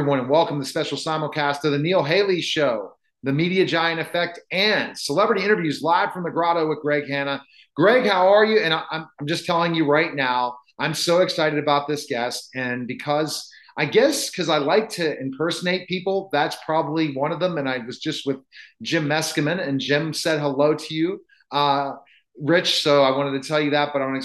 Everyone, and welcome to the special simulcast of the Neil Haley Show, the Media Giant Effect, and celebrity interviews live from the grotto with Greg Hanna. Greg, how are you? And I'm, I'm just telling you right now, I'm so excited about this guest. And because I guess because I like to impersonate people, that's probably one of them. And I was just with Jim Meskimen, and Jim said hello to you. Uh, Rich, so I wanted to tell you that, but I'm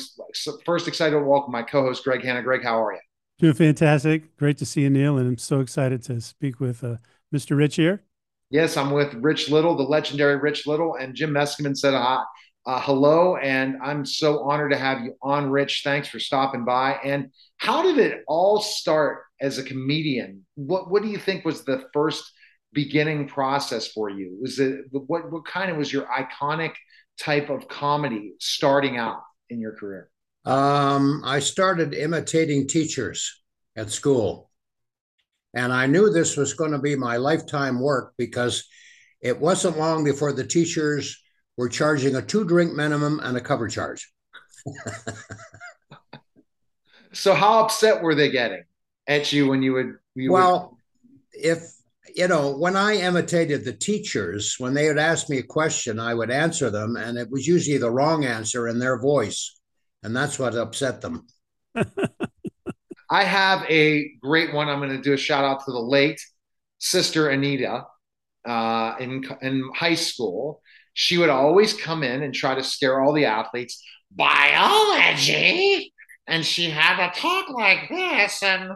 first excited to welcome my co-host Greg Hanna. Greg, how are you? Doing fantastic. Great to see you, Neil. And I'm so excited to speak with uh, Mr. Rich here. Yes, I'm with Rich Little, the legendary Rich Little, and Jim Meskimen said uh, uh, hello. And I'm so honored to have you on, Rich. Thanks for stopping by. And how did it all start as a comedian? What What do you think was the first beginning process for you? Was it what What kind of was your iconic type of comedy starting out in your career? Um, I started imitating teachers at school. And I knew this was going to be my lifetime work because it wasn't long before the teachers were charging a two drink minimum and a cover charge. so, how upset were they getting at you when you would? You well, would... if you know, when I imitated the teachers, when they would ask me a question, I would answer them, and it was usually the wrong answer in their voice and that's what upset them. I have a great one. I'm going to do a shout out to the late sister Anita uh, in in high school. She would always come in and try to scare all the athletes. Biology, and she had a talk like this, and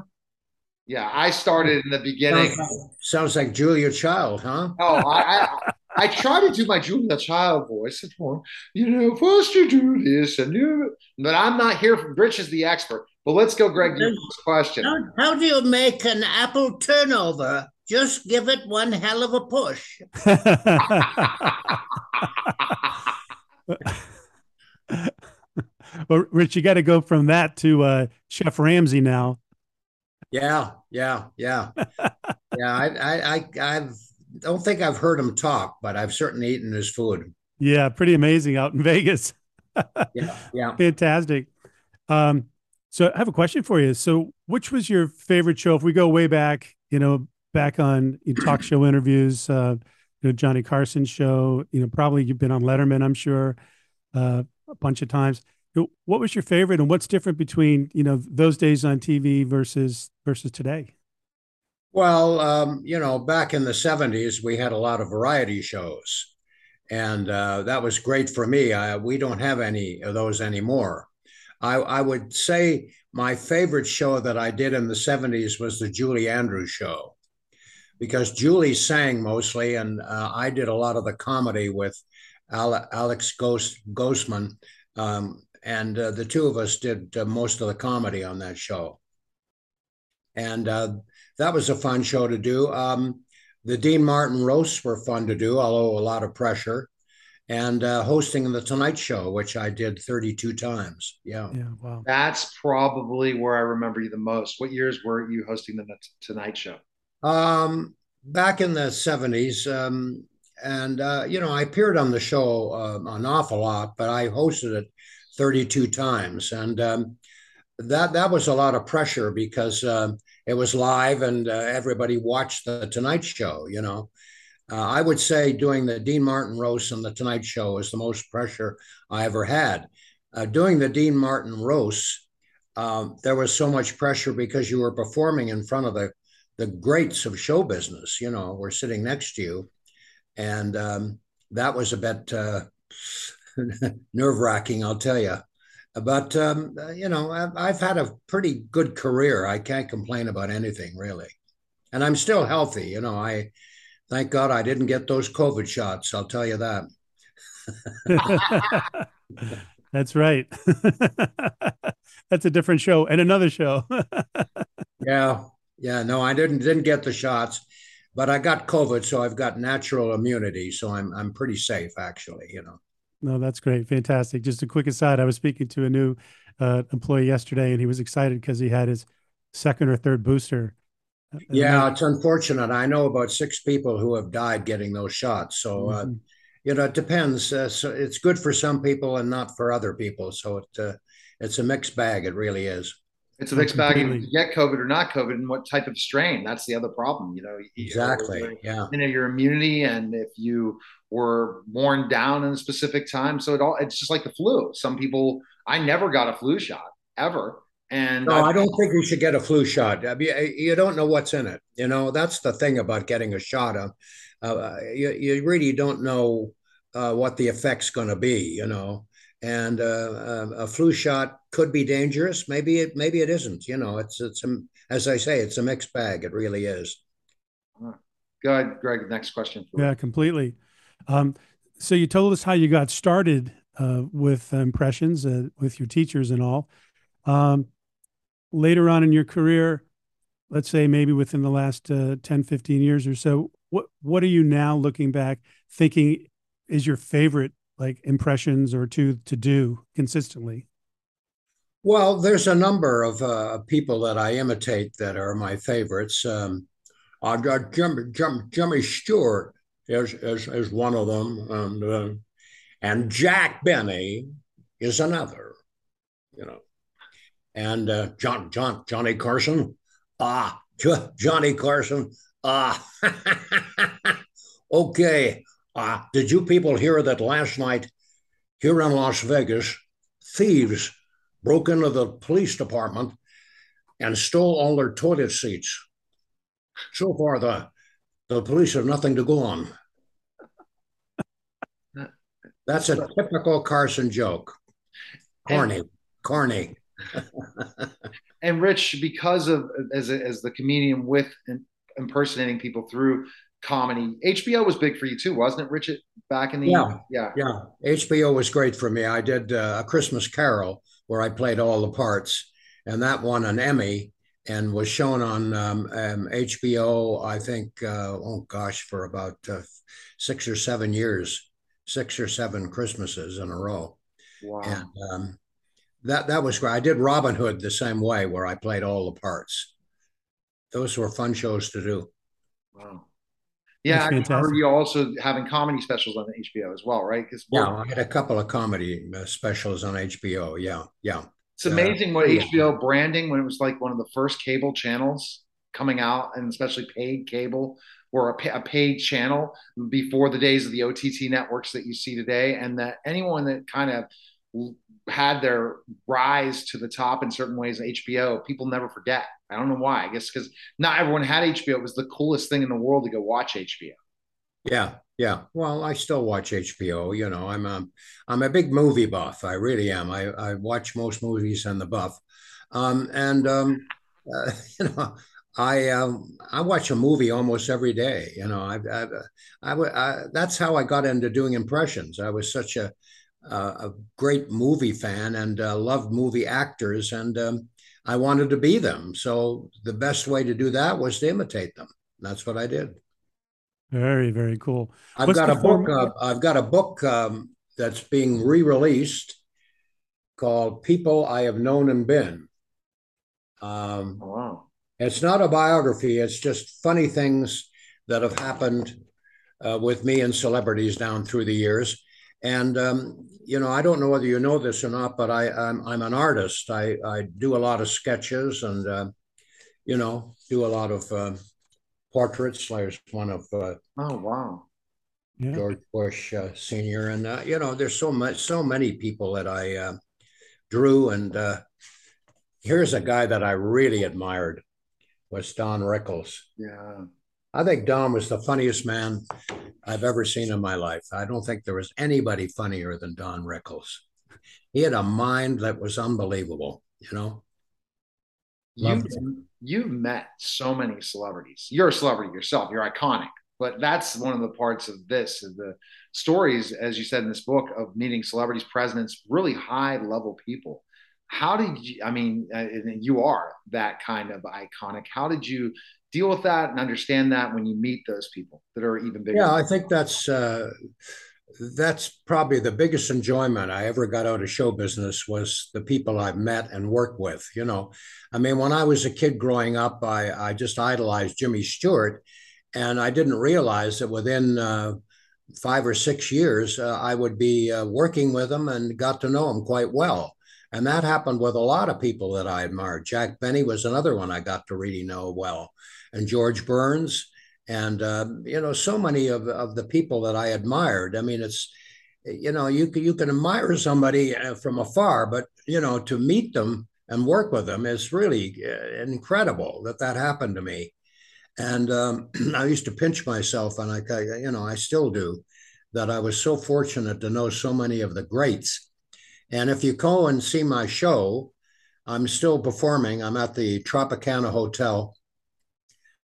yeah, I started in the beginning. Sounds like, sounds like Julia Child, huh? Oh, I, I, I try to do my Julia Child voice. It's more, you know, first you do this and you, but I'm not here. For, Rich is the expert. But let's go, Greg. Your question. How, how do you make an apple turnover? Just give it one hell of a push. well, Rich, you got to go from that to uh, Chef Ramsay now. Yeah, yeah, yeah, yeah. I, I, I, I've don't think I've heard him talk, but I've certainly eaten his food. Yeah, pretty amazing out in Vegas. yeah, yeah, fantastic. Um, so I have a question for you. So, which was your favorite show? If we go way back, you know, back on talk show interviews, uh, you know, Johnny Carson show. You know, probably you've been on Letterman, I'm sure, uh, a bunch of times. What was your favorite, and what's different between you know those days on TV versus versus today? Well, um, you know, back in the 70s, we had a lot of variety shows, and uh, that was great for me. I, we don't have any of those anymore. I, I, would say my favorite show that I did in the 70s was the Julie Andrews show, because Julie sang mostly, and uh, I did a lot of the comedy with Alex Ghost, Grossman, um, and uh, the two of us did uh, most of the comedy on that show. And uh, that was a fun show to do. Um, the Dean Martin roasts were fun to do, although a lot of pressure. And uh, hosting the Tonight Show, which I did 32 times. Yeah. Yeah. Wow. That's probably where I remember you the most. What years were you hosting the Tonight Show? Um, back in the 70s. Um, and, uh, you know, I appeared on the show uh, an awful lot, but I hosted it 32 times. And um, that, that was a lot of pressure because um, it was live and uh, everybody watched the Tonight Show. You know, uh, I would say doing the Dean Martin roast and the Tonight Show is the most pressure I ever had. Uh, doing the Dean Martin roast, um, there was so much pressure because you were performing in front of the the greats of show business. You know, were sitting next to you, and um, that was a bit uh, nerve wracking. I'll tell you. But um, you know, I've, I've had a pretty good career. I can't complain about anything really, and I'm still healthy. You know, I thank God I didn't get those COVID shots. I'll tell you that. That's right. That's a different show and another show. yeah, yeah. No, I didn't didn't get the shots, but I got COVID, so I've got natural immunity, so I'm I'm pretty safe actually. You know. No, that's great. Fantastic. Just a quick aside, I was speaking to a new uh, employee yesterday and he was excited because he had his second or third booster. Uh, yeah, it's unfortunate. I know about six people who have died getting those shots. So, uh, mm-hmm. uh, you know, it depends. Uh, so it's good for some people and not for other people. So it, uh, it's a mixed bag. It really is. It's a mixed bag if you get COVID or not COVID and what type of strain. That's the other problem, you know. Exactly. You yeah. You know, your immunity and if you were worn down in a specific time. So it all it's just like the flu. Some people I never got a flu shot ever. And no, I, I don't think you should get a flu shot. I mean, you don't know what's in it. You know, that's the thing about getting a shot. Of, uh, you, you really don't know uh, what the effect's going to be. You know, and uh, a flu shot could be dangerous. Maybe it maybe it isn't. You know, it's it's a, as I say, it's a mixed bag. It really is. Go ahead, Greg. Next question. Yeah, completely. Um, so you told us how you got started uh, with impressions uh, with your teachers and all. Um, later on in your career, let's say maybe within the last uh, 10, 15 years or so, what what are you now looking back thinking is your favorite like impressions or two to do consistently? Well, there's a number of uh, people that I imitate that are my favorites. Um, uh, Jimmy, Jimmy, Jimmy Stewart is, is, is one of them, and uh, and Jack Benny is another. You know, and uh, John John Johnny Carson, ah, Johnny Carson, ah. okay, uh, did you people hear that last night here in Las Vegas, thieves broke into the police department and stole all their toilet seats? So far, the, the police have nothing to go on. That's a typical Carson joke. Corny, and, corny. and Rich, because of as a, as the comedian with impersonating people through comedy. HBO was big for you too, wasn't it, Rich? Back in the yeah, yeah, yeah. HBO was great for me. I did uh, a Christmas Carol where I played all the parts, and that won an Emmy and was shown on um, um, HBO. I think, uh, oh gosh, for about uh, six or seven years, six or seven Christmases in a row. Wow. And um, that that was great. I did Robin Hood the same way, where I played all the parts. Those were fun shows to do. Wow. Yeah, I heard you also having comedy specials on HBO as well, right? Because yeah, I had a couple of comedy uh, specials on HBO. Yeah, yeah. It's amazing uh, what yeah. HBO branding when it was like one of the first cable channels coming out, and especially paid cable or a, a paid channel before the days of the OTT networks that you see today, and that anyone that kind of had their rise to the top in certain ways HBO, people never forget. I don't know why. I guess because not everyone had HBO. It was the coolest thing in the world to go watch HBO. Yeah, yeah. Well, I still watch HBO. You know, I'm a, I'm a big movie buff. I really am. I, I watch most movies on the buff, um, and um, uh, you know, I um, I watch a movie almost every day. You know, I, I, I, I, that's how I got into doing impressions. I was such a a great movie fan and uh, loved movie actors, and um, I wanted to be them. So the best way to do that was to imitate them. That's what I did. Very, very cool. I've What's got a book. Uh, I've got a book um, that's being re-released called "People I Have Known and Been." Um, oh, wow. It's not a biography. It's just funny things that have happened uh, with me and celebrities down through the years. And um, you know, I don't know whether you know this or not, but I I'm, I'm an artist. I I do a lot of sketches and uh, you know do a lot of uh, portraits. There's one of uh, oh wow yeah. George Bush uh, Senior, and uh, you know, there's so much so many people that I uh, drew. And here's a guy that I really admired was Don Rickles. Yeah. I think Don was the funniest man I've ever seen in my life. I don't think there was anybody funnier than Don Rickles. He had a mind that was unbelievable, you know. you you've met so many celebrities. You're a celebrity yourself. You're iconic. But that's one of the parts of this, of the stories, as you said in this book, of meeting celebrities, presidents, really high level people. How did you? I mean, uh, you are that kind of iconic. How did you deal with that and understand that when you meet those people that are even bigger? Yeah, I think that's uh, that's probably the biggest enjoyment I ever got out of show business was the people I've met and worked with. You know, I mean, when I was a kid growing up, I I just idolized Jimmy Stewart, and I didn't realize that within uh, five or six years uh, I would be uh, working with him and got to know him quite well. And that happened with a lot of people that I admired. Jack Benny was another one I got to really know well, and George Burns, and uh, you know, so many of, of the people that I admired. I mean, it's you know, you can you can admire somebody uh, from afar, but you know, to meet them and work with them is really uh, incredible that that happened to me. And um, I used to pinch myself, and I, you know, I still do, that I was so fortunate to know so many of the greats. And if you go and see my show, I'm still performing. I'm at the Tropicana Hotel.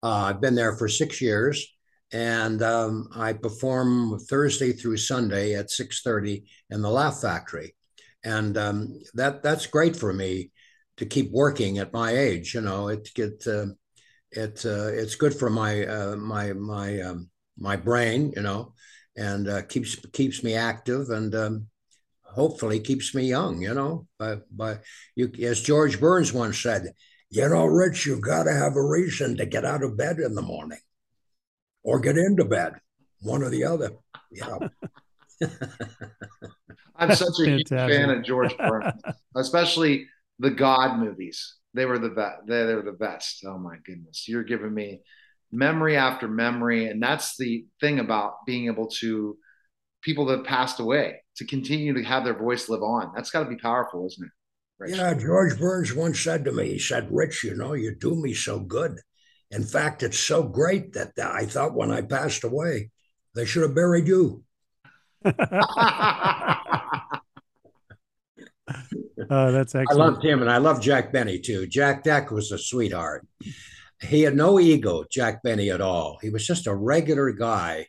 Uh, I've been there for six years, and um, I perform Thursday through Sunday at 6:30 in the Laugh Factory, and um, that that's great for me to keep working at my age. You know, it get uh, it uh, it's good for my uh, my my um, my brain. You know, and uh, keeps keeps me active and um, hopefully keeps me young. You know, but but you as George Burns once said, you know, Rich, you've got to have a reason to get out of bed in the morning or get into bed, one or the other. Yeah. I'm such a huge fan of George Burns, especially the God movies. They were the best. They, they were the best. Oh my goodness, you're giving me memory after memory, and that's the thing about being able to people that passed away to continue to have their voice live on. That's got to be powerful, isn't it? Rich? Yeah, George Burns once said to me, he said, Rich, you know, you do me so good. In fact, it's so great that I thought when I passed away, they should have buried you. oh, that's excellent. I loved him and I love Jack Benny too. Jack Deck was a sweetheart. He had no ego, Jack Benny, at all. He was just a regular guy.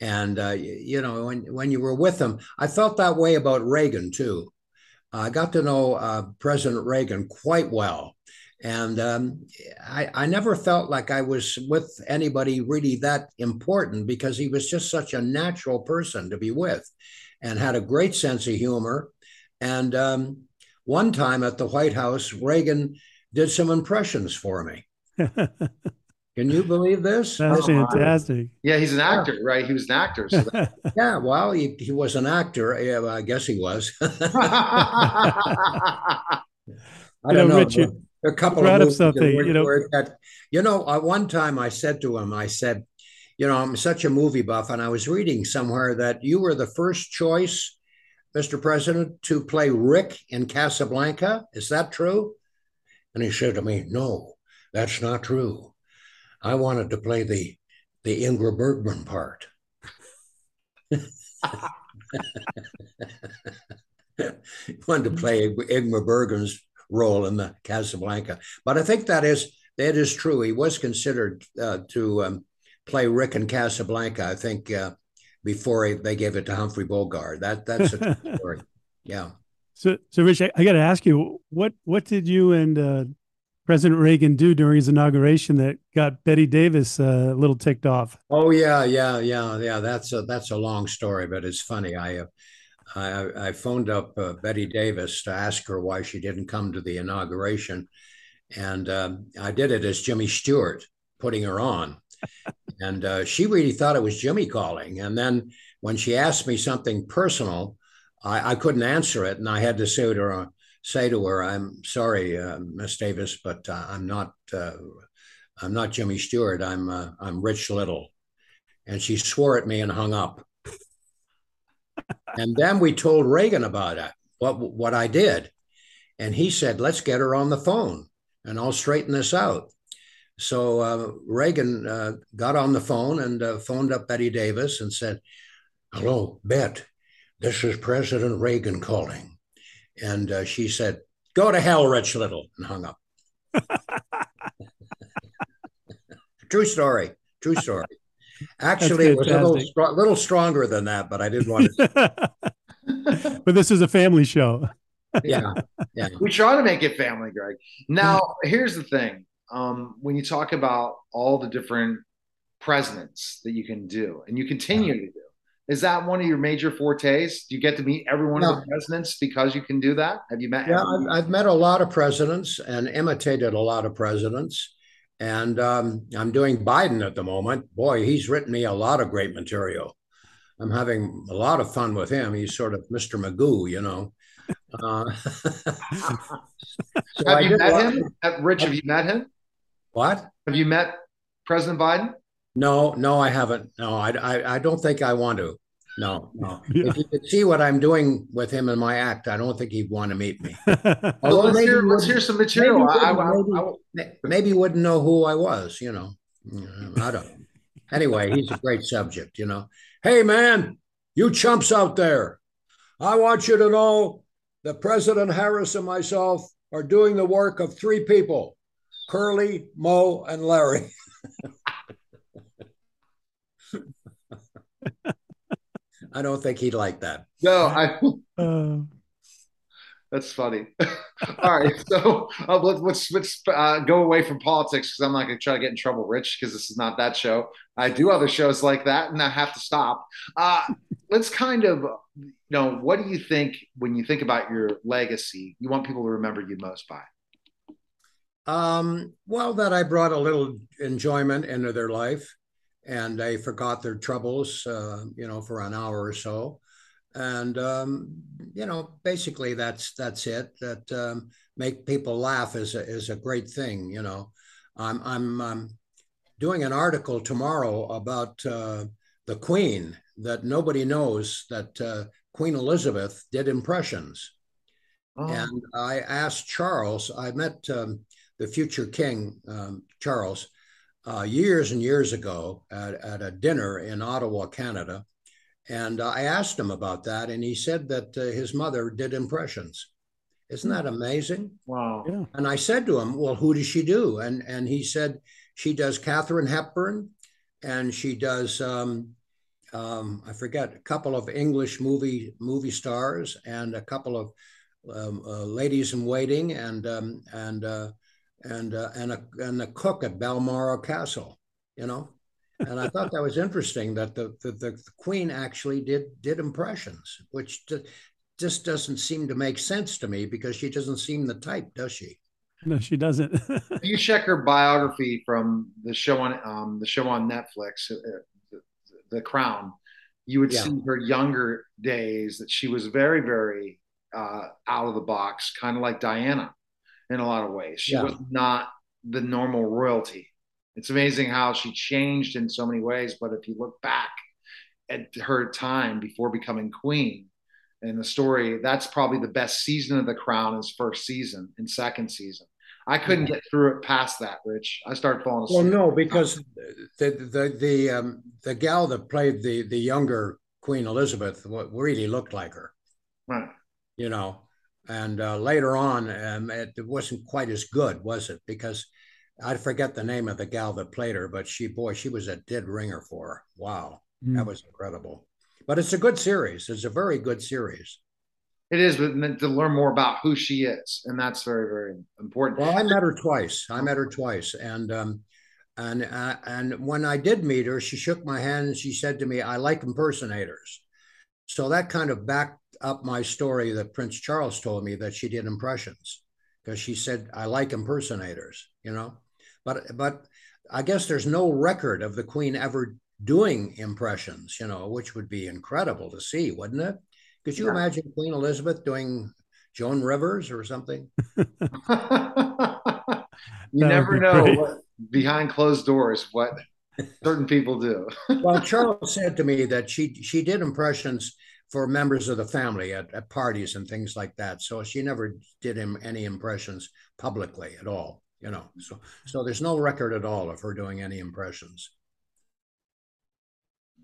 And, uh, you know, when, when you were with him, I felt that way about Reagan too. I got to know uh, President Reagan quite well. And um, I, I never felt like I was with anybody really that important because he was just such a natural person to be with and had a great sense of humor. And um, one time at the White House, Reagan did some impressions for me. Can you believe this? That's fantastic. Yeah, he's an actor, yeah. right? He was an actor. So that... yeah, well, he, he was an actor. Yeah, I guess he was. I don't know. know. Richard, a couple of of something, you know. That, you know, uh, one time I said to him, I said, you know, I'm such a movie buff, and I was reading somewhere that you were the first choice, Mr. President, to play Rick in Casablanca. Is that true? And he said to me, No, that's not true. I wanted to play the the Ingrid Bergman part. wanted to play Ingmar Bergman's role in the Casablanca, but I think that is that is true. He was considered uh, to um, play Rick in Casablanca. I think uh, before he, they gave it to Humphrey Bogart. That that's a story. Yeah. So, so Rich, I, I got to ask you, what what did you and uh, President Reagan do during his inauguration that got Bette Davis uh, a little ticked off? Oh yeah, yeah, yeah, yeah. That's a that's a long story, but it's funny. I uh, I, I, phoned up uh, Bette Davis to ask her why she didn't come to the inauguration, and um, I did it as Jimmy Stewart putting her on, and uh, she really thought it was Jimmy calling. And then when she asked me something personal, I, I couldn't answer it, and I had to say to her say to her, "I'm sorry, uh, Miss Davis, but uh, I'm not. Uh, I'm not Jimmy Stewart. I'm uh, I'm Rich Little." And she swore at me and hung up. and then we told Reagan about it, what what I did, and he said, "Let's get her on the phone, and I'll straighten this out." So uh, Reagan uh, got on the phone and phoned up Bette Davis and said, "Hello, Bet. This is President Reagan calling." And uh, she said, Go to hell, Rich Little, and hung up. True story. True story. Actually, it was a little, little stronger than that, but I didn't want to. but this is a family show. yeah. Yeah. We try to make it family, Greg. Now, here's the thing. Um, when you talk about all the different presidents that you can do and you continue yeah. to do, is that one of your major fortes? Do you get to meet every one yeah. of the presidents because you can do that? Have you met? Yeah, I've, I've, met a lot of presidents and imitated a lot of presidents. And um, I'm doing Biden at the moment. Boy, he's written me a lot of great material. I'm having a lot of fun with him. He's sort of Mr. Magoo, you know. Uh, so have you met him? Rich, have you met him? What? Have you met President Biden? No, no, I haven't. No, I, I, I don't think I want to. No, no. Yeah. If you could see what I'm doing with him in my act, I don't think he'd want to meet me. Although let's, hear, let's hear some material. Maybe, I, I, maybe, maybe, wouldn't know who I was, you know. Mm, I don't. Anyway, he's a great subject, you know. Hey, man, you chumps out there. I want you to know that President Harris and myself are doing the work of three people Curly, Moe, and Larry. I don't think he'd like that. No, I. Uh, that's funny. All right, so uh, let's let's, let's uh, go away from politics because I'm not going to try to get in trouble, Rich, because this is not that show. I do other shows like that, and I have to stop. Uh, let's kind of, you know, what do you think when you think about your legacy? You want people to remember you most by? Um, well, that I brought a little enjoyment into their life and they forgot their troubles, uh, you know, for an hour or so. And um, you know, basically, that's that's it. That um, make people laugh is a, is a great thing. You know, I'm I'm um, doing an article tomorrow about uh, the Queen that nobody knows that uh, Queen Elizabeth did impressions. Oh. And I asked Charles. I met um, the future King um, Charles uh, years and years ago at, at a dinner in Ottawa, Canada. And I asked him about that, and he said that uh, his mother did impressions. Isn't that amazing? Wow. Yeah. And I said to him, Well, who does she do? And, and he said, She does Katharine Hepburn, and she does, um, um, I forget, a couple of English movie movie stars, and a couple of um, uh, ladies in waiting, and um, and uh, and uh, and a and a cook at Balmoral Castle, you know. And I thought that was interesting that the, the, the queen actually did did impressions, which just doesn't seem to make sense to me because she doesn't seem the type, does she? No, she doesn't. you check her biography from the show on um, the show on Netflix, uh, the, the, Crown. You would yeah. see her younger days that she was very, very uh, out of the box, kind of like Diana in a lot of ways. She yeah. was not the normal royalty. It's amazing how she changed in so many ways. But if you look back at her time before becoming queen and the story, that's probably the best season of The Crown is first season and second season. I couldn't get through it past that, Rich. I started falling asleep. Well, no, because the the the um, the gal that played the the younger Queen Elizabeth really looked like her. Right. You know, and uh, later on, um, it, it, wasn't quite as good, was it? Because I forget the name of the gal that played her, but she, boy, she was a dead ringer for her. Wow, mm. that was incredible. But it's a good series. It's a very good series. It is, but to learn more about who she is, and that's very, very important. Well, I met her twice. I met her twice, and um, and uh, and when I did meet her, she shook my hand and she said to me, "I like impersonators." So that kind of backed up my story that Prince Charles told me that she did impressions because she said I like impersonators, you know. But but I guess there's no record of the Queen ever doing impressions, you know, which would be incredible to see, wouldn't it? Could you yeah. imagine Queen Elizabeth doing Joan Rivers or something? you never know what, behind closed doors what certain people do. well, Charles said to me that she she did impressions for members of the family at, at parties and things like that. So she never did him any impressions publicly at all, you know. So so there's no record at all of her doing any impressions.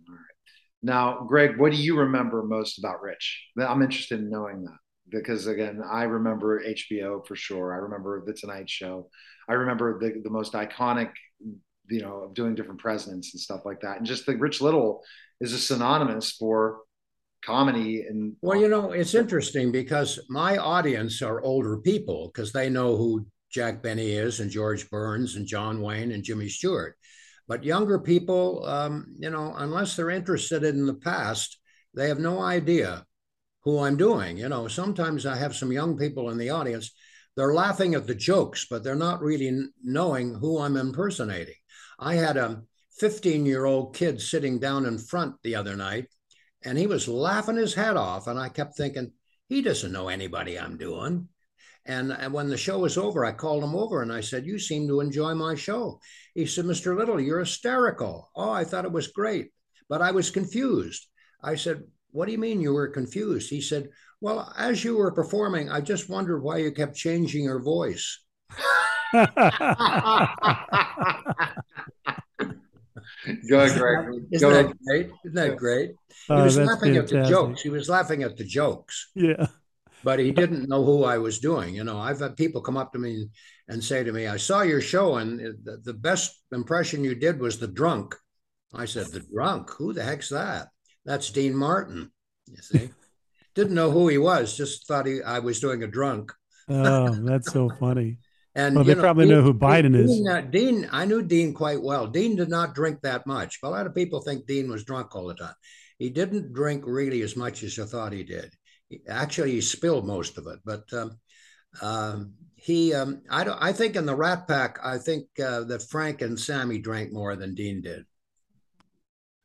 All right. Now, Greg, what do you remember most about Rich? I'm interested in knowing that because again, I remember HBO for sure. I remember the Tonight Show. I remember the the most iconic, you know, of doing different presidents and stuff like that. And just the Rich Little is a synonymous for comedy and well you know it's interesting because my audience are older people because they know who jack benny is and george burns and john wayne and jimmy stewart. But younger people um, you know unless they're interested in the past they have no idea who i'm doing. You know sometimes i have some young people in the audience they're laughing at the jokes but they're not really knowing who i'm impersonating. I had a 15 year old kid sitting down in front the other night and he was laughing his head off. And I kept thinking, He doesn't know anybody I'm doing. And, and when the show was over, I called him over and I said, You seem to enjoy my show. He said, Mr. Little, you're hysterical. Oh, I thought it was great, but I was confused. I said, What do you mean you were confused? He said, Well, as you were performing, I just wondered why you kept changing your voice. Good, Greg. Isn't that great? Isn't that great? Oh, he Oh, was that's laughing at the jokes. He was laughing at the jokes. Yeah. but he didn't know who I was doing. You know, I've had people come up to me and say to me, I saw your show and the, the best impression you did was the drunk. I said, The drunk? Who the heck's that? That's Dean Martin. You see? didn't know who he was, just thought he I was doing a drunk. Oh, that's so funny. And Well, you they probably know who Biden is. Dean, uh, Dean, I knew Dean quite well. Dean did not drink that much. A lot of people think Dean was drunk all the time. He didn't drink really as much as you thought he did. He- actually, he spilled most of it. But um, um, he, um, I don't. I think in the Rat Pack, I think uh, that Frank and Sammy drank more than Dean did.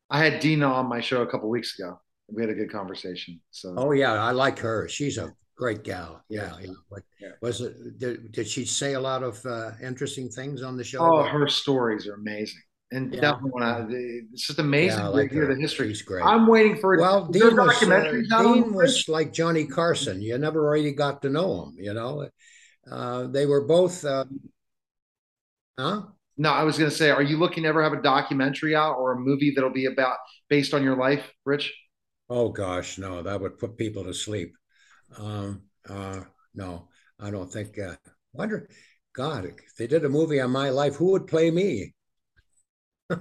I had Deana on my show a couple weeks ago. We had a good conversation. So Oh yeah, I like her. She's a great gal. Yeah. Yeah. yeah. Was it? Did, did she say a lot of uh, interesting things on the show? Oh, her stories are amazing. And Yeah. definitely want to, it's just amazing Yeah, I to like hear her. the history. She's great. I'm waiting for. Well, Dean was, uh, documentaries out on Dean was like Johnny Carson. You never really got to know him. You know, uh, they were both. Uh, huh? No, I was going to say, are you looking to ever have a documentary out or a movie that'll be about based on your life, Rich? Oh gosh, no, that would put people to sleep. Um, uh, no, I don't think. Uh, wonder, God, if they did a movie on my life, who would play me?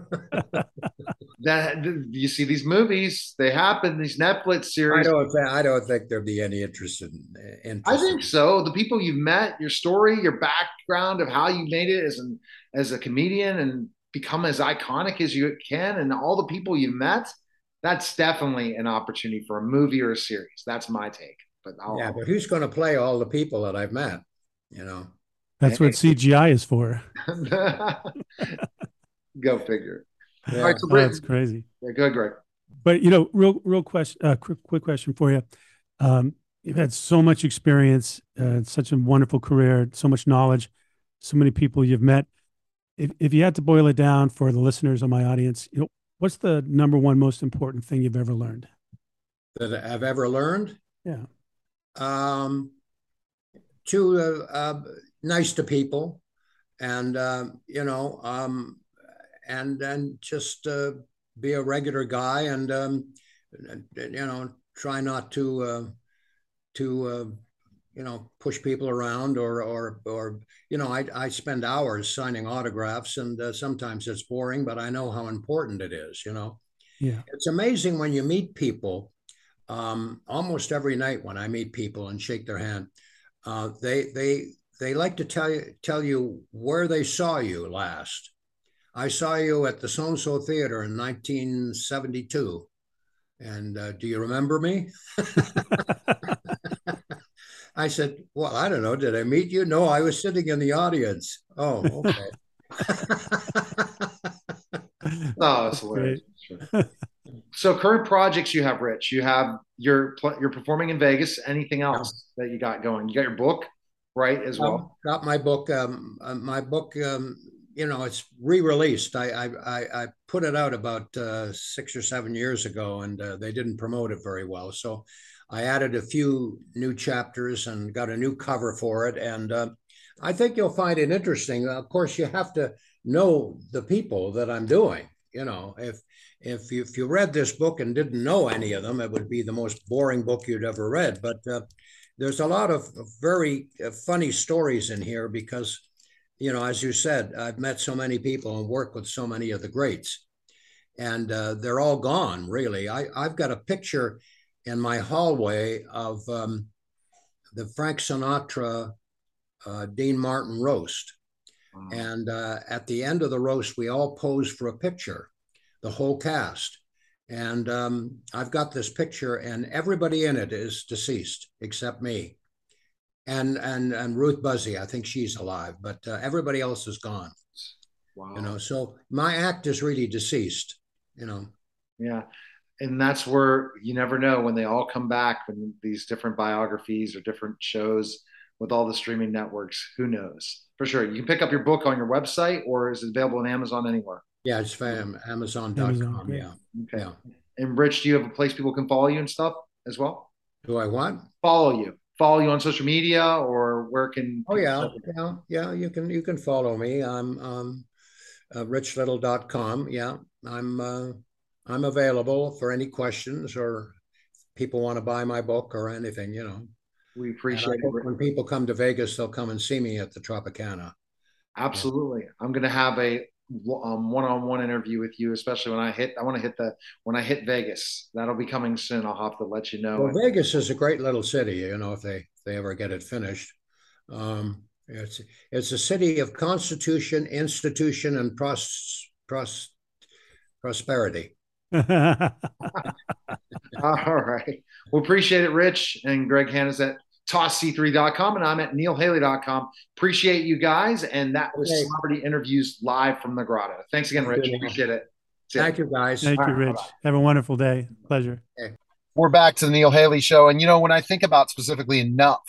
That you see these movies, they happen. These Netflix series. I don't. Think, I don't think there'd be any interest in. Interest I think so. The people you've met, your story, your background of how you made it as an as a comedian and become as iconic as you can, and all the people you've met, that's definitely an opportunity for a movie or a series. That's my take. But I'll, Yeah, but who's going to play all the people that I've met? You know. That's what CGI is for. go figure. Yeah. All right, so Oh, that's crazy. yeah, go ahead, Greg. But you know, real, real question, uh, quick, quick question for you. Um, you've had so much experience, uh, such a wonderful career, so much knowledge, so many people you've met. If, if you had to boil it down for the listeners of my audience, you know, what's the number one most important thing you've ever learned? that I've ever learned. Yeah. Um, to uh, uh, nice to people, and um, you know, um, and and just uh, be a regular guy, and um, you know, try not to uh, to uh, you know push people around or or or you know, I I spend hours signing autographs, and uh, sometimes it's boring, but I know how important it is. You know Yeah. it's amazing when you meet people um, almost every night when I meet people and shake their hand. Uh, they they they like to tell you tell you where they saw you last. I saw you at the So and So Theater in 1972. And uh, do you remember me? I said, Well, I don't know. Did I meet you? No, I was sitting in the audience. Oh, okay. Oh, that's hilarious. So, current projects you have, Rich. You have your you're performing in Vegas. Anything else that you got going? You got your book, right, as well. Um, got my book. Um, uh, my book. Um, you know, it's re-released. I I I, I put it out about uh, six or seven years ago, and uh, they didn't promote it very well. So I added a few new chapters and got a new cover for it, and uh, I think you'll find it interesting. Of course, you have to know the people that I'm doing. You know, if if you, if you read this book and didn't know any of them, it would be the most boring book you'd ever read. But uh, there's a lot of very uh, funny stories in here because, you know, as you said, I've met so many people and worked with so many of the greats, and uh, they're all gone. Really, I I've got a picture in my hallway of um, the Frank Sinatra, uh, Dean Martin roast. Wow. And uh, at the end of the roast, we all posed for a picture, the whole cast. And um, I've got this picture, and everybody in it is deceased except me, and and and Ruth Buzzi. I think she's alive, but uh, everybody else is gone. wow. You know, so my act is really deceased. You know, Yeah. and that's where you never know when they all come back when these different biographies or different shows with all the streaming networks. Who knows? For sure. You can pick up your book on your website or is it available on Amazon anywhere? Yeah, it's from Amazon.com. Amazon, yeah. Okay. Yeah. And Rich, do you have a place people can follow you and stuff as well? Do I want? Follow you. Follow you on social media or where can Oh yeah, yeah, yeah. You can you can follow me. I'm um uh, richlittle.com. Yeah. I'm uh I'm available for any questions or people want to buy my book or anything, you know. We appreciate it. When people come to Vegas, they'll come and see me at the Tropicana. Absolutely. I'm going to have a um, one-on-one interview with you, especially when I hit. I want to hit the when I hit Vegas. That'll be coming soon. I'll have to let you know. Well, Vegas is a great little city. You know, if they if they ever get it finished, um, it's it's a city of constitution, institution, and pros, pros, prosperity. All right. We appreciate it, Rich and Greg Hanna's at tossc3.com and I'm at neilhaley.com. Appreciate you guys. And that was okay. Celebrity Interviews live from the grotto. Thanks again, Rich. Appreciate it. Thank you, guys. Thank All you, Rich. Bye-bye. Have a wonderful day. Pleasure. Okay. We're back to the Neil Haley show. And, you know, when I think about specifically enough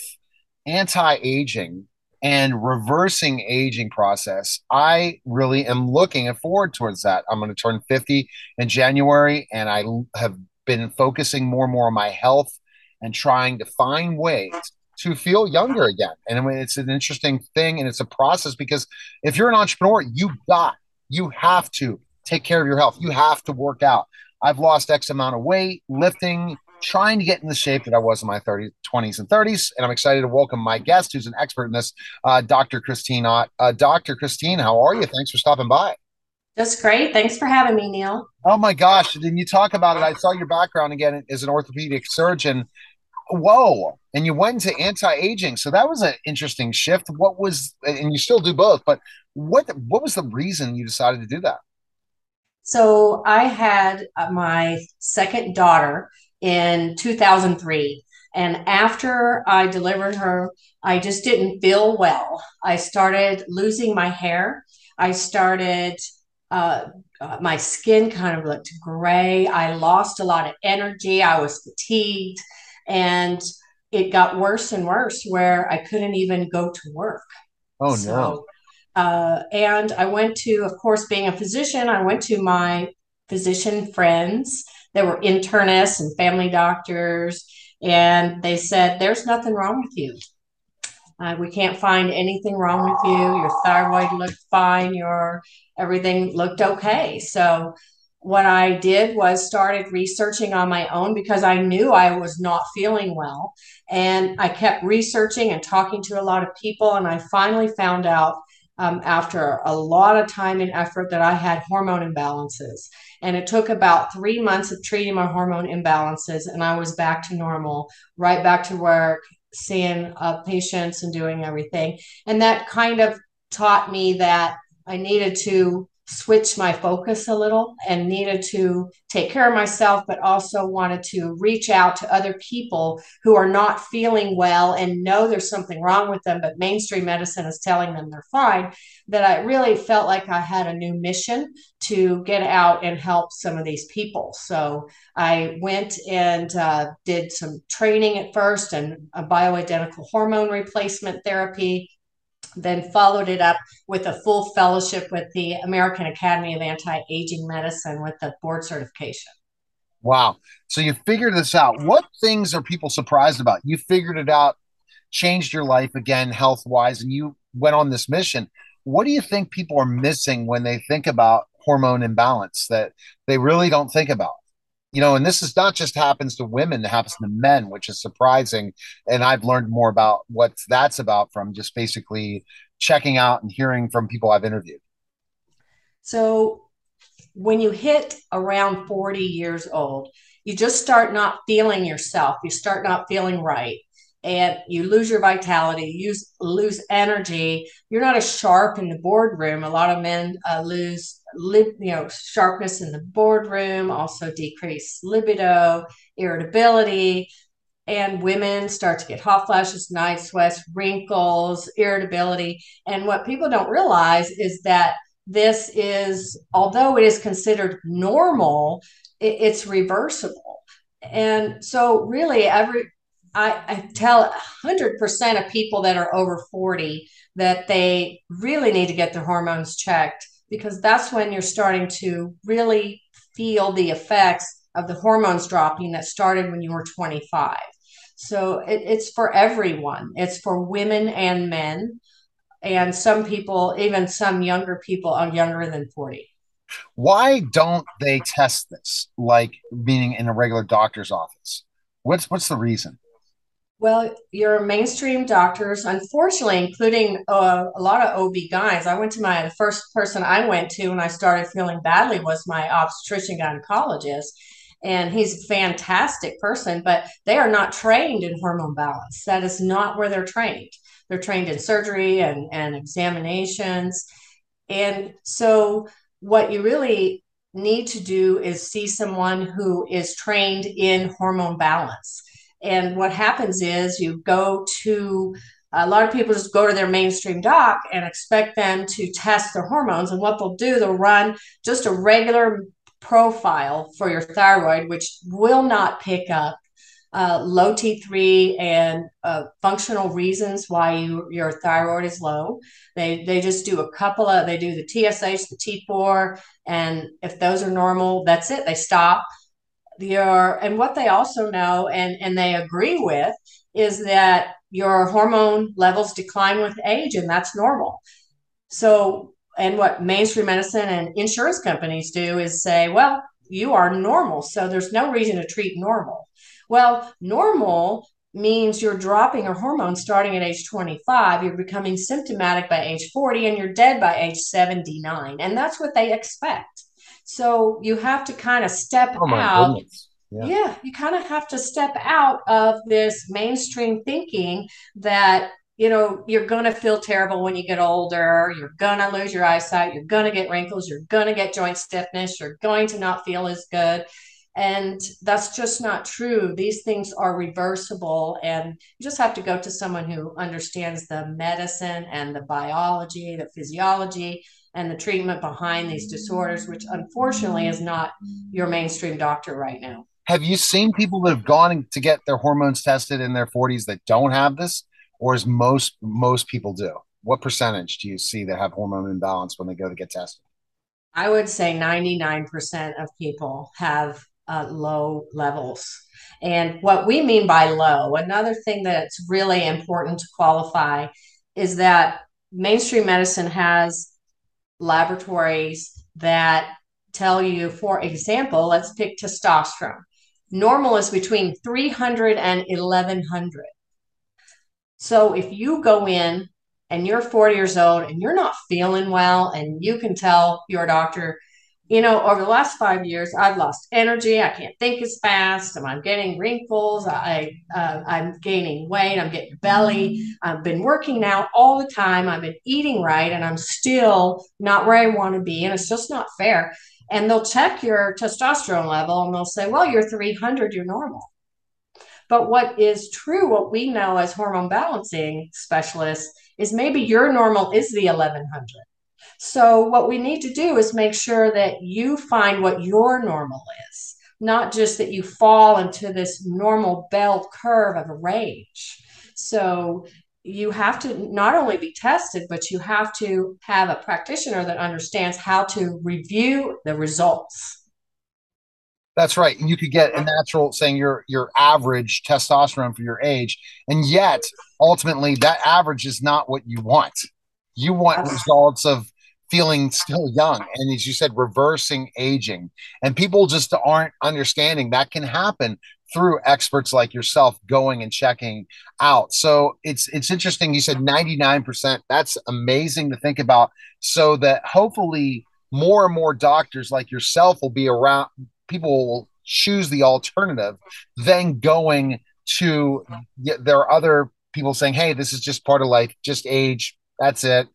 anti aging and reversing aging process, I really am looking forward towards that. I'm going to turn 50 in January, and I have been focusing more and more on my health and trying to find ways to feel younger again. And I mean, it's an interesting thing and it's a process because if you're an entrepreneur, you got, you have to take care of your health. You have to work out. I've lost X amount of weight, lifting, trying to get in the shape that I was in my 30s, 20s, and 30s. And I'm excited to welcome my guest, who's an expert in this, uh, Dr. Christine Ott. Uh, Dr. Christine, how are you? Thanks for stopping by. That's great. Thanks for having me, Neil. Oh my gosh. Didn't you talk about it? I saw your background again as an orthopedic surgeon whoa. And you went into anti-aging. So that was an interesting shift. What was and you still do both but what what was the reason you decided to do that? So i had uh, my second daughter in 2003 and after i delivered her i just didn't feel well. I started losing my hair. I started uh, uh, my skin kind of looked gray. I lost a lot of energy. I was fatigued and it got worse and worse where I couldn't even go to work. Oh so, no. Uh, and I went to, of course, being a physician, I went to my physician friends. There were internists and family doctors, and they said, There's nothing wrong with you. Uh, we can't find anything wrong with you. Your thyroid looked fine. Your everything looked okay. So what I did was started researching on my own because I knew I was not feeling well. And I kept researching and talking to a lot of people. And I finally found out um, after a lot of time and effort that I had hormone imbalances. And it took about three months of treating my hormone imbalances. And I was back to normal, right back to work, seeing uh, patients and doing everything. And that kind of taught me that I needed to switch my focus a little and needed to take care of myself, but also wanted to reach out to other people who are not feeling well and know there's something wrong with them, but mainstream medicine is telling them they're fine. That I really felt like I had a new mission to get out and help some of these people. So I went and uh, did some training at first and a bioidentical hormone replacement therapy then followed it up with a full fellowship with the American Academy of Anti-Aging Medicine with the board certification. Wow. So you figured this out. What things are people surprised about? You figured it out, changed your life again health wise, and you went on this mission. What do you think people are missing when they think about hormone imbalance that they really don't think about? You know, and this is not just happens to women, it happens to men, which is surprising. And I've learned more about what that's about from just basically checking out and hearing from people I've interviewed. So when you hit around 40 years old, you just start not feeling yourself. You start not feeling right and you lose your vitality, you lose energy. You're not as sharp in the boardroom. A lot of men uh, lose, you know, sharpness in the boardroom, also decrease libido, irritability, and women start to get hot flashes, night sweats, wrinkles, irritability. And what people don't realize is that this is, although it is considered normal, it, it's reversible. And so, really, every I, I tell 100% of people that are over 40 that they really need to get their hormones checked because that's when you're starting to really feel the effects of the hormones dropping that started when you were 25. So it, it's for everyone, it's for women and men. And some people, even some younger people, are younger than 40. Why don't they test this, like meaning in a regular doctor's office? What's what's the reason? Well, your mainstream doctors, unfortunately, including uh, a lot of OB guys. I went to my the first person I went to when I started feeling badly was my obstetrician gynecologist, and he's a fantastic person. But they are not trained in hormone balance. That is not where they're trained. They're trained in surgery and and examinations, and so what you really need to do is see someone who is trained in hormone balance and what happens is you go to a lot of people just go to their mainstream doc and expect them to test their hormones. And what they'll do, they'll run just a regular profile for your thyroid, which will not pick up uh, low T3 and uh, functional reasons why you, your thyroid is low. They, they just do a couple of, they do the TSH, the T4, and if those are normal, that's it. They stop your uh, and what they also know and and they agree with is that your hormone levels decline with age and that's normal. So and what mainstream medicine and insurance companies do is say well you are normal so there's no reason to treat normal. Well normal means you're dropping your hormones starting at age 25 you're becoming symptomatic by age 40 and you're dead by age 79 and that's what they expect so you have to kind of step oh out. Yeah. yeah, you kind of have to step out of this mainstream thinking that you know you're going to feel terrible when you get older. You're going to lose your eyesight. You're going to get wrinkles. You're going to get joint stiffness. You're going to not feel as good. And that's just not true. These things are reversible and you just have to go to someone who understands the medicine and the biology the physiology and the treatment behind these disorders, which unfortunately is not your mainstream doctor right now. Have you seen people that have gone to get their hormones tested in their 40s that don't have this, or is most most people do? What percentage do you see that have hormone imbalance when they go to get tested? I would say 99% of people have uh, low levels. And what we mean by low, another thing that's really important to qualify is that mainstream medicine has laboratories that tell you, for example, let's pick testosterone. Normal is between 300 and 1100. So if you go in and you're 40 years old and you're not feeling well, and you can tell your doctor, you know, over the last five years, I've lost energy. I can't think as fast. I'm getting wrinkles. I, uh, I'm gaining weight. I'm getting belly. I've been working out all the time. I've been eating right, and I'm still not where I want to be. And it's just not fair. And they'll check your testosterone level and they'll say, well, you're 300, you're normal. But what is true, what we know as hormone balancing specialists, is maybe your normal is the 1100 so, what we need to do is make sure that you find what your normal is, not just that you fall into this normal bell curve of a range. So, you have to not only be tested, but you have to have a practitioner that understands how to review the results. That's right. And you could get a natural saying your your average testosterone for your age. And yet ultimately that average is not what you want. You want results of feeling still young and as you said reversing aging. And people just aren't understanding that can happen through experts like yourself going and checking out. So it's it's interesting you said 99% that's amazing to think about so that hopefully more and more doctors like yourself will be around people will choose the alternative than going to there are other people saying hey this is just part of life. Just age that's it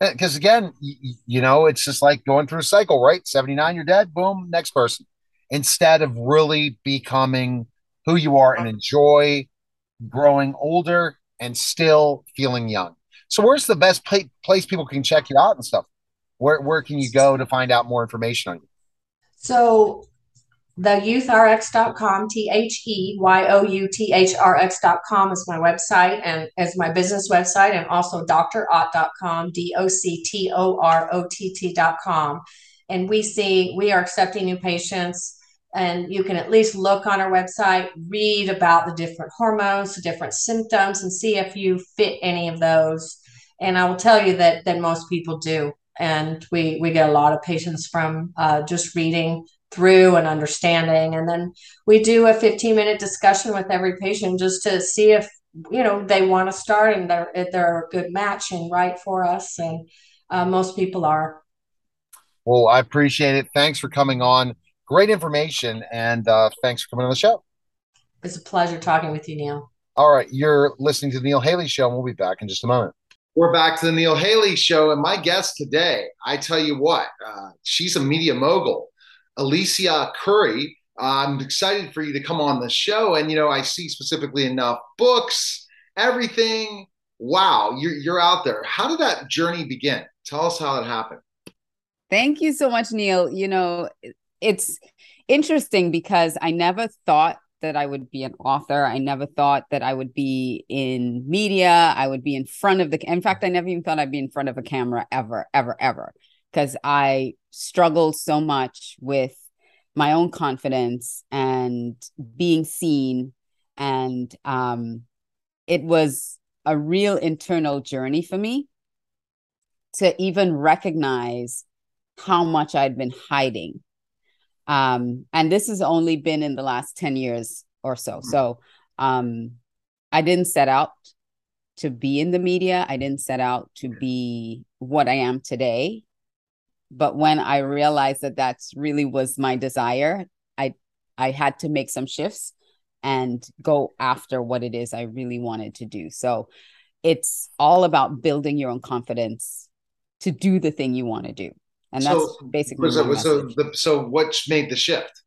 eh, because again, you, you know, it's just like going through a cycle, right? 79, you're dead, boom, next person. Instead of really becoming who you are and enjoy growing older and still feeling young. So, where's the best pla- place people can check you out and stuff? Where, where can you go to find out more information on you? So, theyouthrx.com, T H E Y O U T H R X.com is my website and is my business website, and also doctorott.com, D O C T O R O T T.com. And we see we are accepting new patients, and you can at least look on our website, read about the different hormones, the different symptoms, and see if you fit any of those. And I will tell you that that most people do and we we get a lot of patients from uh, just reading through and understanding. And then we do a 15 minute discussion with every patient just to see if you know they want to start and they're if they're a good match and right for us. And uh, most people are. Well i appreciate it. Thanks for coming on. Great information and uh, thanks for coming on the show. It's a pleasure talking with you neil. All right. You're listening to the neil haley show and we'll be back in just a moment. We're back to the Neil Haley show, and my guest today, I tell you what, uh, she's a media mogul, Alicia Couri. I'm excited for you to come on the show, and you know, I see specifically enough books, everything. Wow, you're you're out there. How did that journey begin? Tell us how it happened. Thank you so much, Neil. You know, it's interesting because I never thought that I would be an author. I never thought that I would be in media. I would be in front of the. In fact, I never even thought I'd be in front of a camera ever, ever, ever, because I struggled so much with my own confidence and being seen, and um, it was a real internal journey for me to even recognize how much I'd been hiding um, and this has only been in the last 10 years or so. Mm-hmm. So um, I didn't set out to be in the media. I didn't set out to be what I am today. But when I realized that that's really was my desire, I I had to make some shifts and go after what it is I really wanted to do. So it's all about building your own confidence to do the thing you want to do. And that's so, basically so so, the, so what made the shift?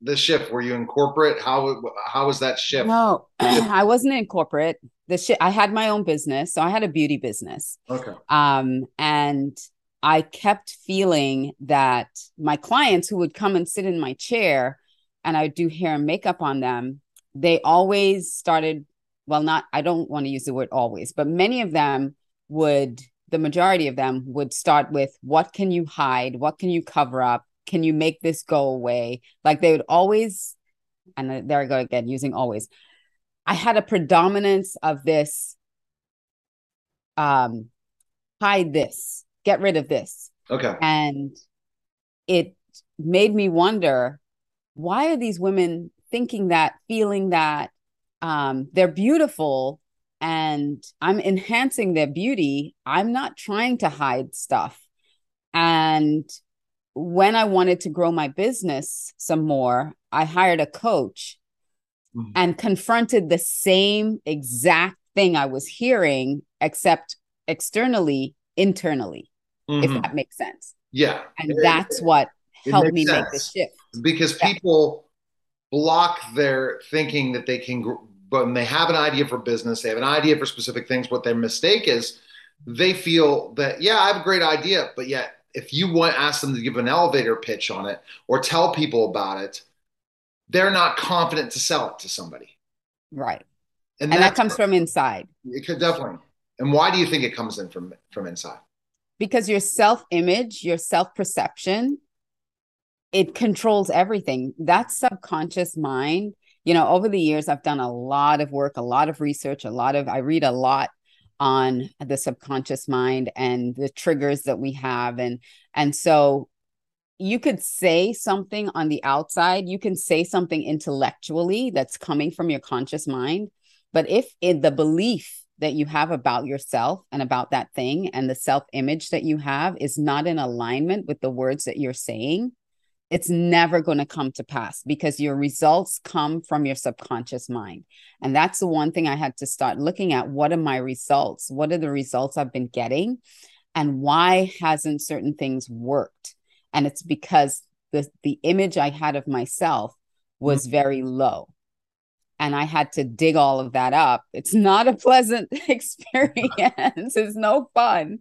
The shift were you in corporate? How how was that shift? No i wasn't in corporate. The shit i had my own business so i had a beauty business. Okay. Um and i kept feeling that my clients who would come and sit in my chair and i would do hair and makeup on them they always started well not i don't want to use the word always but many of them would the majority of them would start with what can you hide? What can you cover up? Can you make this go away? Like they would always and there i go again using always. I had a predominance of this um hide this get rid of this okay and it made me wonder why are these women thinking that feeling that um they're beautiful and I'm enhancing their beauty. I'm not trying to hide stuff. And when I wanted to grow my business some more, I hired a coach mm-hmm. and confronted the same exact thing I was hearing, except externally, internally, mm-hmm. if that makes sense. Yeah. And it, that's what helped me sense. make the shift. Because yeah. people block their thinking that they can but when they have an idea for business, they have an idea for specific things. What their mistake is, they feel that yeah, I have a great idea, but yet if you want to ask them to give an elevator pitch on it or tell people about it, they're not confident to sell it to somebody. Right. And, and that comes from inside. It could definitely. And why do you think it comes in from from inside? Because your self-image, your self-perception, it controls everything. That subconscious mind you know, over the years, I've done a lot of work, a lot of research, a lot of, I read a lot on the subconscious mind and the triggers that we have. And, and so you could say something on the outside, you can say something intellectually that's coming from your conscious mind. But if in the belief that you have about yourself and about that thing and the self image that you have is not in alignment with the words that you're saying, it's never going to come to pass because your results come from your subconscious mind. And that's the one thing I had to start looking at. What are my results? What are the results I've been getting? And why hasn't certain things worked? And it's because the, the image I had of myself was mm-hmm. very low. And I had to dig all of that up. It's not a pleasant experience. it's no fun.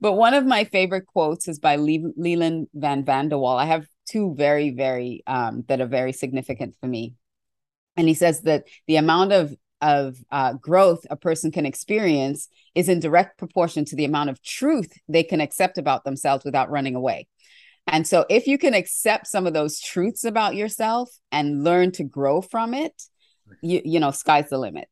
But one of my favorite quotes is by Le- Leland Van Vanderwall. I have two very, very um, that are very significant for me. And he says that the amount of of uh, growth a person can experience is in direct proportion to the amount of truth they can accept about themselves without running away. And so, if you can accept some of those truths about yourself and learn to grow from it, you, you know, sky's the limit.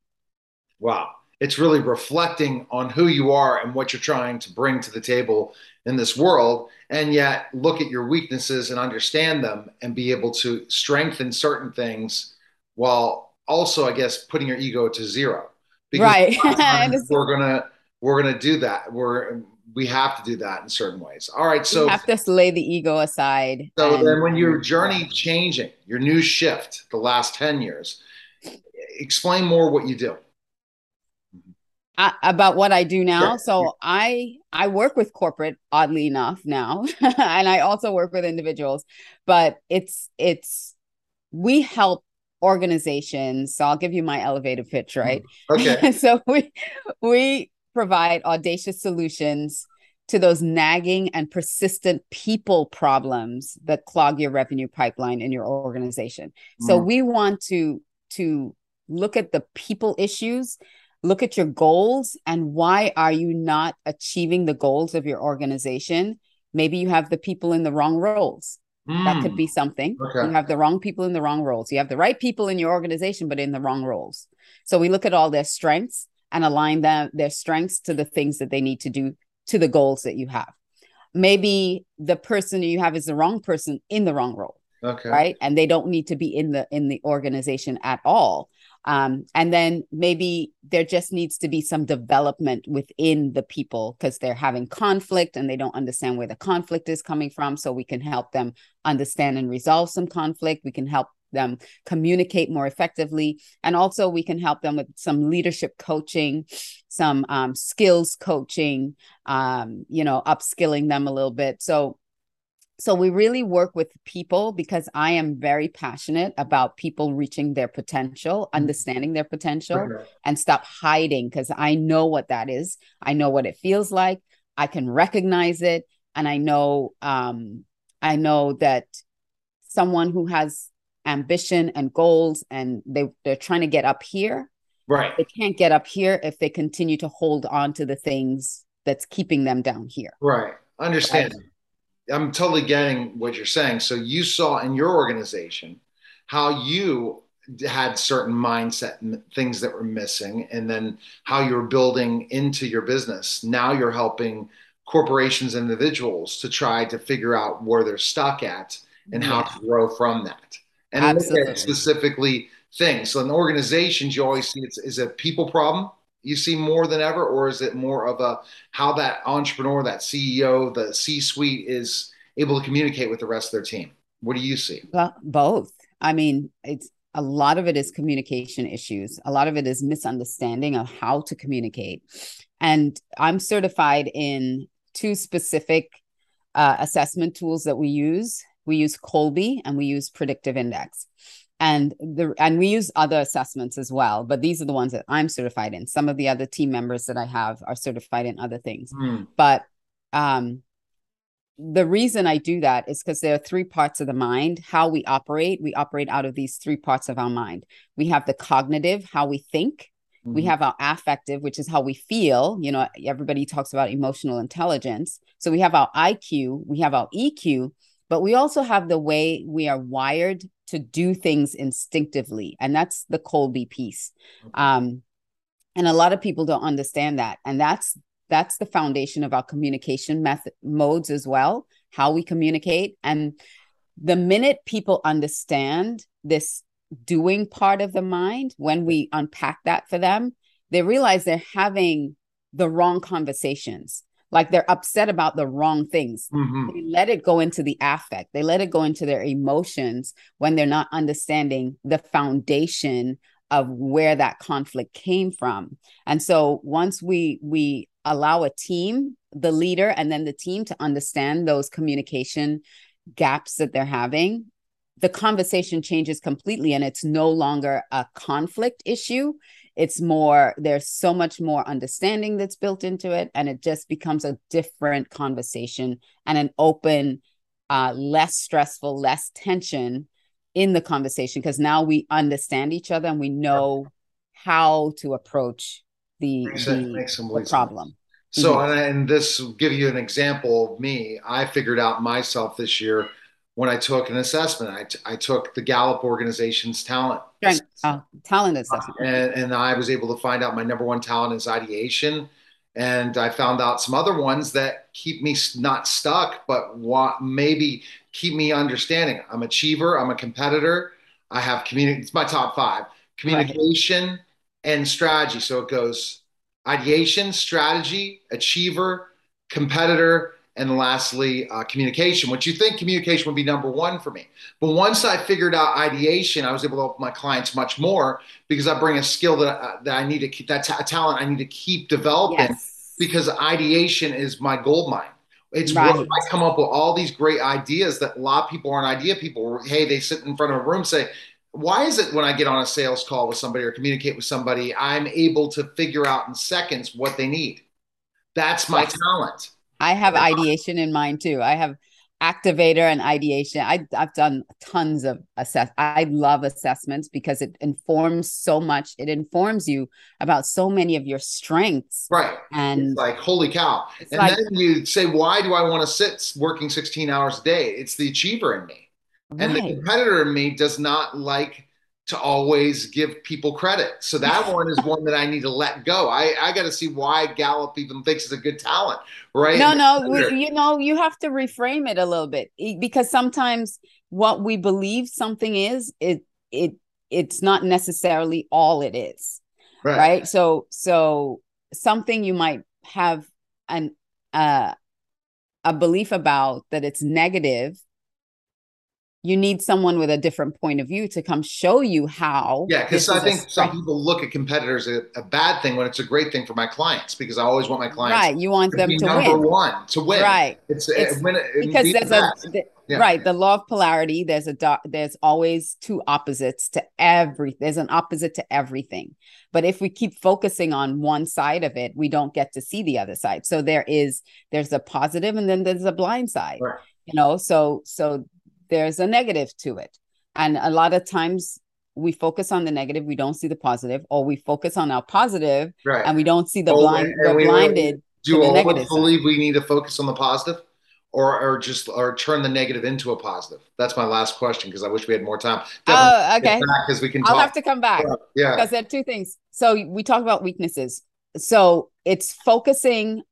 Wow. It's really reflecting on who you are and what you're trying to bring to the table in this world. And yet, look at your weaknesses and understand them and be able to strengthen certain things while also, I guess, putting your ego to zero. Because right. we're gonna we're gonna do that. We're we have to do that in certain ways. All right, so you have to lay the ego aside. So and, then, when your journey changing, your new shift, the last ten years, explain more what you do. Uh, about what I do now. Sure. So I I work with corporate, oddly enough, now, and I also work with individuals. But it's it's we help organizations. So I'll give you my elevator pitch, right? Okay. so we we provide audacious solutions to those nagging and persistent people problems that clog your revenue pipeline in your organization. Mm. So we want to to look at the people issues, look at your goals and why are you not achieving the goals of your organization? Maybe you have the people in the wrong roles. Mm. That could be hmm. something. Okay. You have the wrong people in the wrong roles. You have the right people in your organization, but in the wrong roles. So we look at all their strengths and align them their strengths to the things that they need to do to the goals that you have. Maybe the person you have is the wrong person in the wrong role. Okay. Right. And they don't need to be in the in the organization at all. Um, and then maybe there just needs to be some development within the people because they're having conflict and they don't understand where the conflict is coming from. So we can help them understand and resolve some conflict. We can help them communicate more effectively. And also, we can help them with some leadership coaching, some um, skills coaching, um, you know, upskilling them a little bit. So, so we really work with people because I am very passionate about people reaching their potential, mm-hmm. understanding their potential, right. and stop hiding because I know what that is. I know what it feels like. I can recognize it, and I know um, I know that someone who has ambition and goals and they they're trying to get up here right they can't get up here if they continue to hold on to the things that's keeping them down here right understand right? I'm totally getting what you're saying. So you saw in your organization how you had certain mindset and things that were missing, and then how you're building into your business. Now you're helping corporations, individuals to try to figure out where they're stuck at and yeah. how to grow from that. And Absolutely. look at specifically things. So in organizations, you always see it's is a people problem you see more than ever, or is it more of a how that entrepreneur, that CEO, the C suite is able to communicate with the rest of their team? What do you see? Well, both. I mean, it's a lot of it is communication issues. A lot of it is misunderstanding of how to communicate. And I'm certified in two specific uh, assessment tools that we use. We use Kolbe and we use Predictive Index and the and we use other assessments as well but these are the ones that i'm certified in. Some of the other team members that i have are certified in other things. Mm. but um the reason i do that is because there are three parts of the mind how we operate. We operate out of these three parts of our mind. We have the cognitive how we think. Mm-hmm. we have our affective which is how we feel. You know everybody talks about emotional intelligence. So we have our iq we have our eq but we also have the way we are wired to do things instinctively and that's the kolbe piece. Um, and a lot of people don't understand that and that's that's the foundation of our communication method modes as well how we communicate. And the minute people understand this doing part of the mind when we unpack that for them they realize they're having the wrong conversations like they're upset about the wrong things. Mm-hmm. They let it go into the affect. They let it go into their emotions when they're not understanding the foundation of where that conflict came from. And so once we we allow a team, the leader and then the team to understand those communication gaps that they're having, the conversation changes completely and it's no longer a conflict issue it's more there's so much more understanding that's built into it and it just becomes a different conversation and an open uh, less stressful, less tension in the conversation because now we understand each other and we know how to approach the, Makes the. Makes the problem. So, Mhm. and, and this will give you an example of me. I figured out myself this year when I took an assessment. I, t- I took the Gallup organization's talent. Uh, talent assessment. and, and I was able to find out my number one talent is ideation. And I found out some other ones that keep me not stuck, but want, maybe keep me understanding. I'm a achiever. I'm a competitor. I have community. It's my top five: communication and strategy. So it goes ideation, strategy, achiever, competitor, and lastly, uh, communication. Which you think communication would be number one for me, but once I figured out ideation, I was able to help my clients much more because I bring a skill that uh, that I need to keep that ta- talent I need to keep developing Yes. because ideation is my gold mine. It's Right. where I come up with all these great ideas that a lot of people aren't idea people. Hey, they sit in front of a room say, why is it when I get on a sales call with somebody or communicate with somebody, I'm able to figure out in seconds what they need? That's my Yes. talent. I have ideation in mind too. I have activator and ideation. I, I've done tons of assess. I love assessments because it informs so much. It informs you about so many of your strengths. Right. And It's like, holy cow. And like, then you say, why do I want to sit working 16 hours a day? It's the achiever in me. And the competitor in me does not like to always give people credit. So that one is one that I need to let go. I, I got to see why Gallup even thinks it's a good talent, right? No, no, we, you know, you have to reframe it a little bit because sometimes what we believe something is, it it it's not necessarily all it is. right so so something you might have an uh a belief about that it's negative you need someone with a different point of view to come show you how Yeah, because I think some people look at competitors as a, bad thing when it's a great thing for my clients because I always want my clients right you want to them be to number win. one to win. right. It's, eh, It's it, it, because there's a the- Yeah. right the law of polarity there's a do, there's always two opposites to every there's an opposite to everything. But if we keep focusing on one side of it we don't get to see the other side. So there is there's a positive and then there's a blind side Right. you know? So so there's a negative to it and a lot of times we focus on the negative we don't see the positive or we focus on our positive right. and we don't see the Oh, blind and we're blinded Do the you always side. believe we need to focus on the positive, or or just or turn the negative into a positive? That's my last question because I wish we had more time. oh okay because we can i'll have to come back yeah, because there are two things. So we talk about weaknesses. So it's focusing.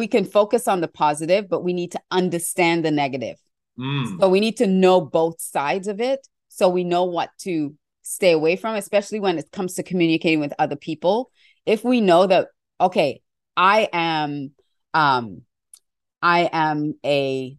We can focus on the positive, but we need to understand the negative. Mm. So we need to know both sides of it, so we know what to stay away from, especially when it comes to communicating with other people. If we know that, okay, I am, um, I am a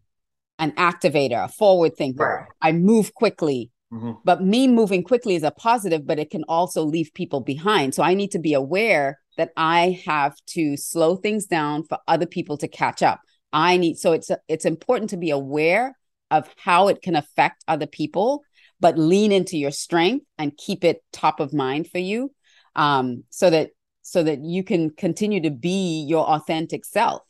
an activator, a forward thinker. Right. I move quickly Mhm. but me moving quickly is a positive but it can also leave people behind so i need to be aware that i have to slow things down for other people to catch up i need so it's it's important to be aware of how it can affect other people but lean into your strength and keep it top of mind for you um so that so that you can continue to be your authentic self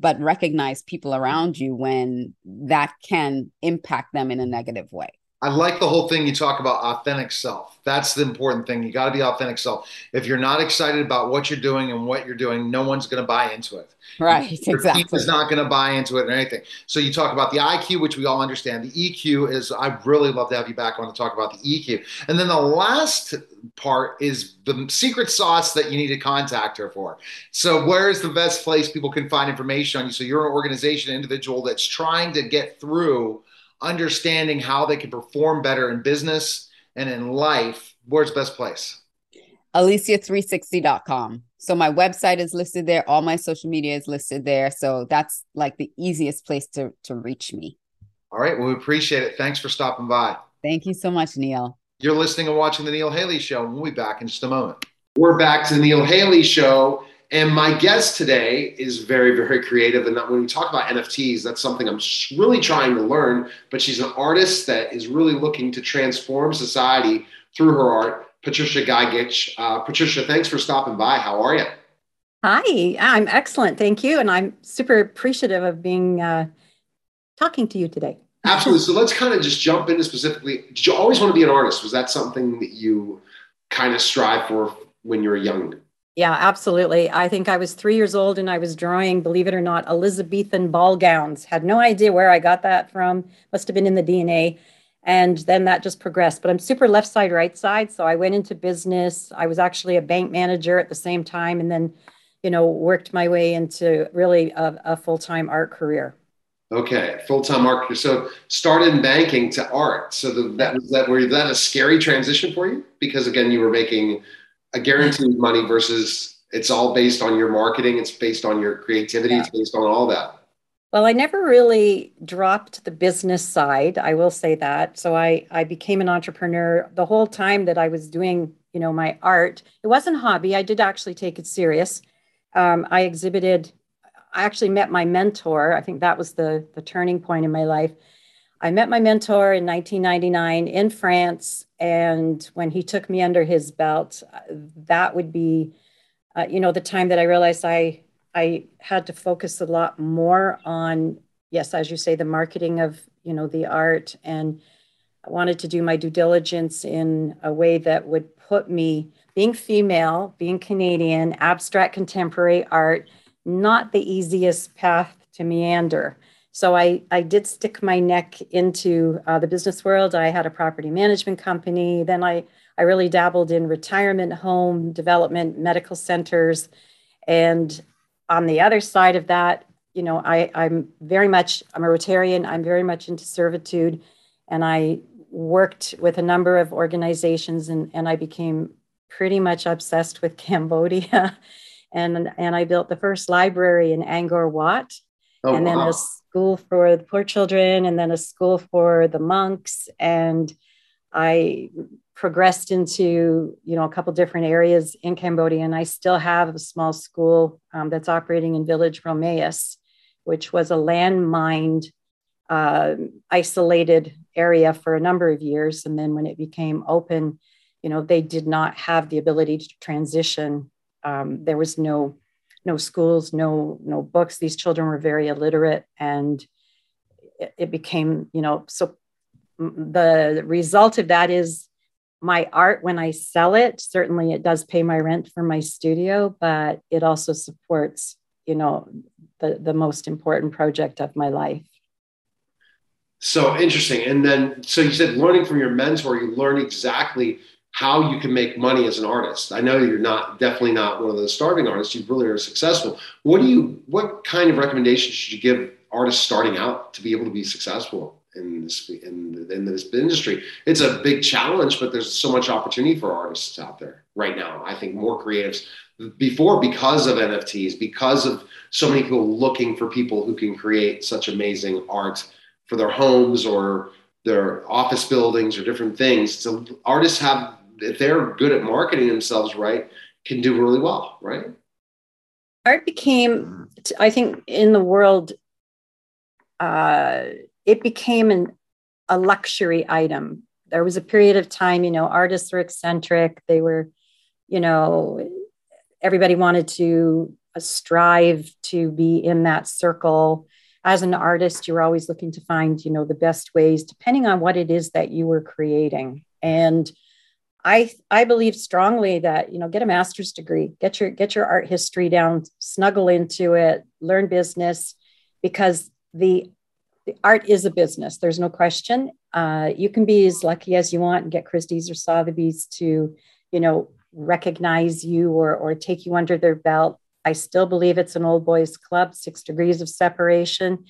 but recognize people around you when that can impact them in a negative way I like the whole thing you talk about authentic self. That's the important thing. You got to be authentic self. If you're not excited about what you're doing and what you're doing, no one's going to buy into it. right Your team exactly is not going to buy into it or anything. So you talk about the IQ, which we all understand. The EQ is, I'd really love to have you back on to talk about the EQ. And then the last part is the secret sauce that you need to contact her for. So where is the best place people can find information on you? So you're an organization, individual that's trying to get through understanding how they can perform better in business and in life. Where's the best place? alicia360.com. So my website is listed there. All my social media is listed there. So that's like the easiest place to, to reach me. All right. Well, we appreciate it. Thanks for stopping by. Thank you so much, Neil. You're listening and watching the Neil Haley Show. We'll be back in just a moment. We're back to the Neil Haley Show. And my guest today is very, very creative. And when we talk about NFTs, that's something I'm really trying to learn. But she's an artist that is really looking to transform society through her art. Patricia Gigich. Uh, Patricia, thanks for stopping by. How are you? Hi, I'm excellent. Thank you. And I'm super appreciative of being uh, talking to you today. Absolutely. So let's kind of just jump into specifically. Did you always want to be an artist? Was that something that you kind of strive for when you were young? Yeah, absolutely. I think I was three years old and I was drawing, believe it or not, Elizabethan ball gowns. Had no idea where I got that from. Must have been in the DNA. And then that just progressed. But I'm super left side, right side. So I went into business. I was actually a bank manager at the same time and then, you know, worked my way into really a, a full time art career. Okay, full time art. So started in banking to art. So the, that was that. Were that a scary transition for you? Because again, you were making a guaranteed money versus it's all based on your marketing. It's based on your creativity. Yeah. It's based on all that. Well, I never really dropped the business side. I will say that. So I I became an entrepreneur the whole time that I was doing you know my art. It wasn't a hobby. I did actually take it serious. Um, I exhibited I actually met my mentor. I think that was the, the turning point in my life. I met my mentor in 1999 in France. And when he took me under his belt, that would be, uh, you know, the time that I realized I, I had to focus a lot more on, yes, as you say, the marketing of, you know, the art. And I wanted to do my due diligence in a way that would put me, being female, being Canadian, abstract contemporary art, not the easiest path to meander. So I, I did stick my neck into uh, the business world. I had a property management company. Then I, I really dabbled in retirement home development, medical centers. And on the other side of that, you know, I, I'm very much, I'm a Rotarian. I'm very much into servitude. And I worked with a number of organizations and, and I became pretty much obsessed with Cambodia and and I built the first library in Angkor Wat, oh, and then wow. a school for the poor children, and then a school for the monks, and I progressed into you know a couple different areas in Cambodia, and I still have a small school um, that's operating in Village Romeus, which was a landmined, uh, isolated area for a number of years, and then when it became open, you know they did not have the ability to transition. Um, there was no no schools, no no books. These children were very illiterate, and it, it became you know so. The result of that is my art when I sell it. Certainly, it does pay my rent for my studio, but it also supports you know the the most important project of my life. So interesting. And then, so you said learning from your mentor, you learn exactly how you can make money as an artist. I know you're not definitely not one of those starving artists. You really are successful. What do you what kind of recommendations should you give artists starting out to be able to be successful in this in, in this industry? It's a big challenge, but there's so much opportunity for artists out there right now. I think more creatives before because of NFTs, because of so many people looking for people who can create such amazing art for their homes or their office buildings or different things. So artists have if they're good at marketing themselves right, can do really well, right? Art became, I think, in the world, uh, it became an, a luxury item. There was a period of time, you know, artists were eccentric. They were, you know, everybody wanted to strive to be in that circle. As an artist, you're always looking to find, you know, the best ways, depending on what it is that you were creating. And I I believe strongly that you know get a master's degree, get your get your art history down, snuggle into it, learn business, because the, the art is a business. There's no question. Uh, you can be as lucky as you want and get Christie's or Sotheby's to, you know, recognize you or or take you under their belt. I still believe it's an old boys club, six degrees of separation.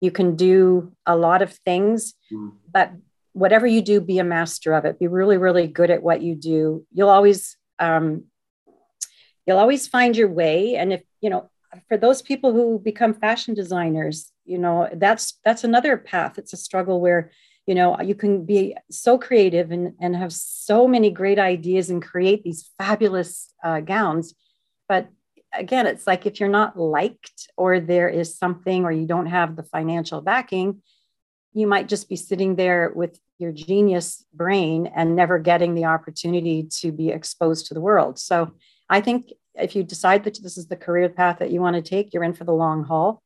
You can do a lot of things, mm. but whatever you do, be a master of it. Be really, really good at what you do. You'll always, um, you'll always find your way. And if you know, for those people who become fashion designers, you know, that's that's another path. It's a struggle where you know you can be so creative and and have so many great ideas and create these fabulous uh, gowns, but again, it's like if you're not liked or there is something or you don't have the financial backing you might just be sitting there with your genius brain and never getting the opportunity to be exposed to the world. So I think if you decide that this is the career path that you want to take, you're in for the long haul.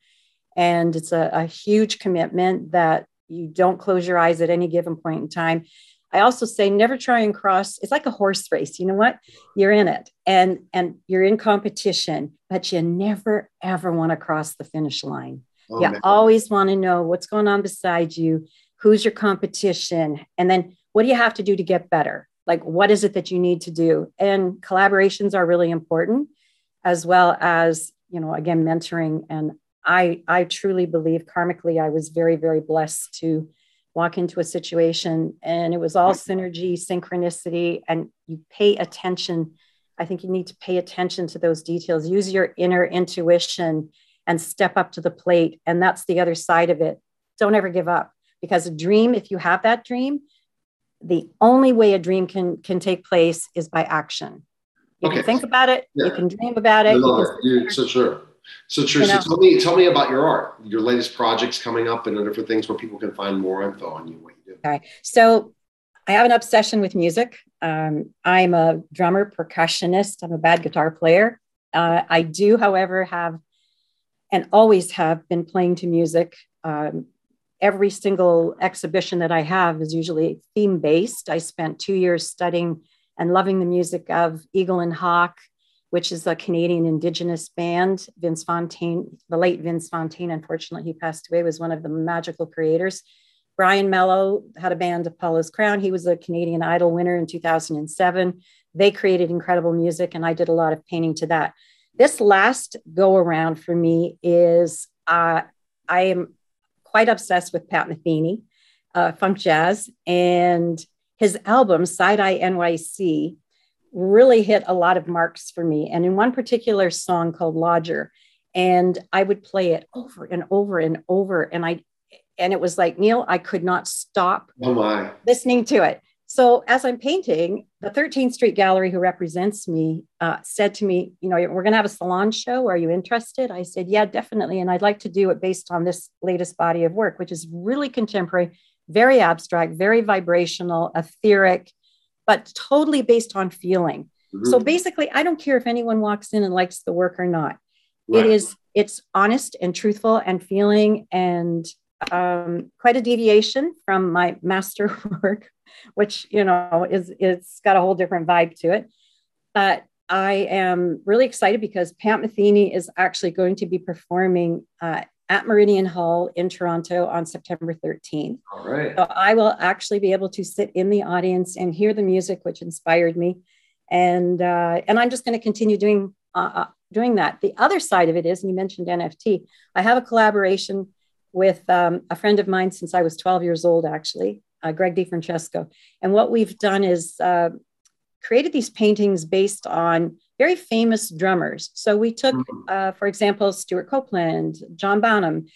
And it's a, a huge commitment that You don't close your eyes at any given point in time. I also say never try and cross. It's like a horse race. You know what? You're in it and and you're in competition, but you never ever want to cross the finish line. Oh, you man. always want to know what's going on beside you, who's your competition, and then what do you have to do to get better? Like what is it that you need to do? And collaborations are really important as well as, you know, again mentoring and I I truly believe karmically I was very very blessed to walk into a situation and it was all synergy, synchronicity, and you pay attention. I think you need to pay attention to those details, use your inner intuition and step up to the plate. And that's the other side of it. Don't ever give up because a dream, if you have that dream, the only way a dream can can take place is by action. You okay. can think about it, yeah. you can dream about it. No, you so sure. So true. You know, so tell me, tell me about your art, your latest projects coming up, and different things where people can find more info on you. What you do. Okay. So I have an obsession with music. Um, I'm a drummer, percussionist. I'm a bad guitar player. Uh, I do, however, have and always have been playing to music. Um, every single exhibition that I have is usually theme based. I spent two years studying and loving the music of Eagle and Hawk, which is a Canadian Indigenous band. Vince Fontaine, the late Vince Fontaine, unfortunately, he passed away, was one of the magical creators. Brian Melo had a band, Apollo's Crown. He was a Canadian Idol winner in 2007. They created incredible music, and I did a lot of painting to that. This last go around for me is uh, I am quite obsessed with Pat Metheny, uh, funk jazz, and his album, Side Eye NYC, really hit a lot of marks for me. And in one particular song called Lodger, and I would play it over and over and over. And I, and it was like, Neil, I could not stop oh listening to it. So as I'm painting, the 13th Street Gallery, who represents me, uh, said to me, you know, we're going to have a salon show. Are you interested? I said, yeah, definitely. And I'd like to do it based on this latest body of work, which is really contemporary, very abstract, very vibrational, etheric, but totally based on feeling. Mm-hmm. So basically, I don't care if anyone walks in and likes the work or not. Right. It is, it's honest and truthful and feeling and um, quite a deviation from my master work, which you know is it's got a whole different vibe to it. But I am really excited because Pat Metheny is actually going to be performing uh, at Meridian Hall in Toronto on September 13th. All right. So I will actually be able to sit in the audience and hear the music, which inspired me, and uh, and I'm just going to continue doing uh, uh, doing that. The other side of it is, and you mentioned NFT. I have a collaboration with um, a friend of mine since I was 12 years old, actually, uh, Greg DiFrancesco. And what we've done is uh, created these paintings based on very famous drummers. So we took, mm-hmm. uh, for example, Stewart Copeland, John Bonham,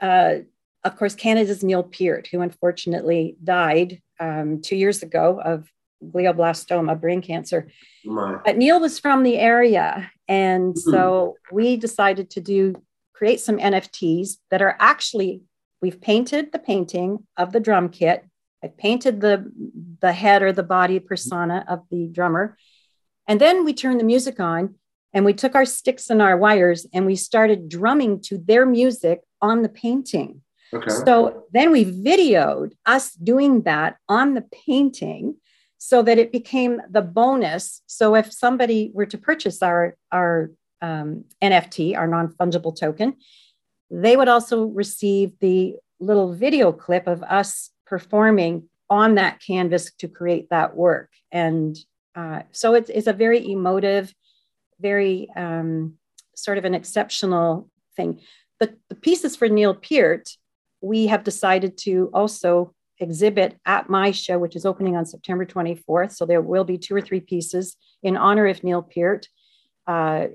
uh, of course, Canada's Neil Peart, who unfortunately died um, two years ago of glioblastoma, brain cancer. But Neil was from the area. And mm-hmm. so we decided to do create some NFTs that are actually, we've painted the painting of the drum kit. I painted the, the head or the body persona of the drummer. And then we turned the music on and we took our sticks and our wires and we started drumming to their music on the painting. Okay. So then we videoed us doing that on the painting so that it became the bonus. So if somebody were to purchase our, our um, NFT, our non fungible token, they would also receive the little video clip of us performing on that canvas to create that work. And uh, so it's, it's a very emotive, very um, sort of an exceptional thing. The, the pieces for Neil Peart, we have decided to also exhibit at my show, which is opening on September 24th. So there will be two or three pieces in honor of Neil Peart. Uh,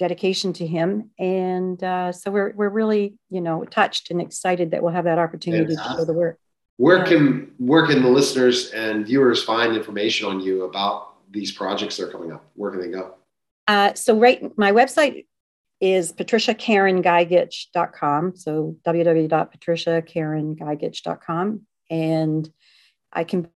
dedication to him. And uh, so we're, we're really, you know, touched and excited that we'll have that opportunity to show the work. Where yeah. can where can the listeners and viewers find information on you about these projects that are coming up? Where can they go? Uh, so right, my website is patriciakarengigich.com. So www.patriciakarengigich.com. And I can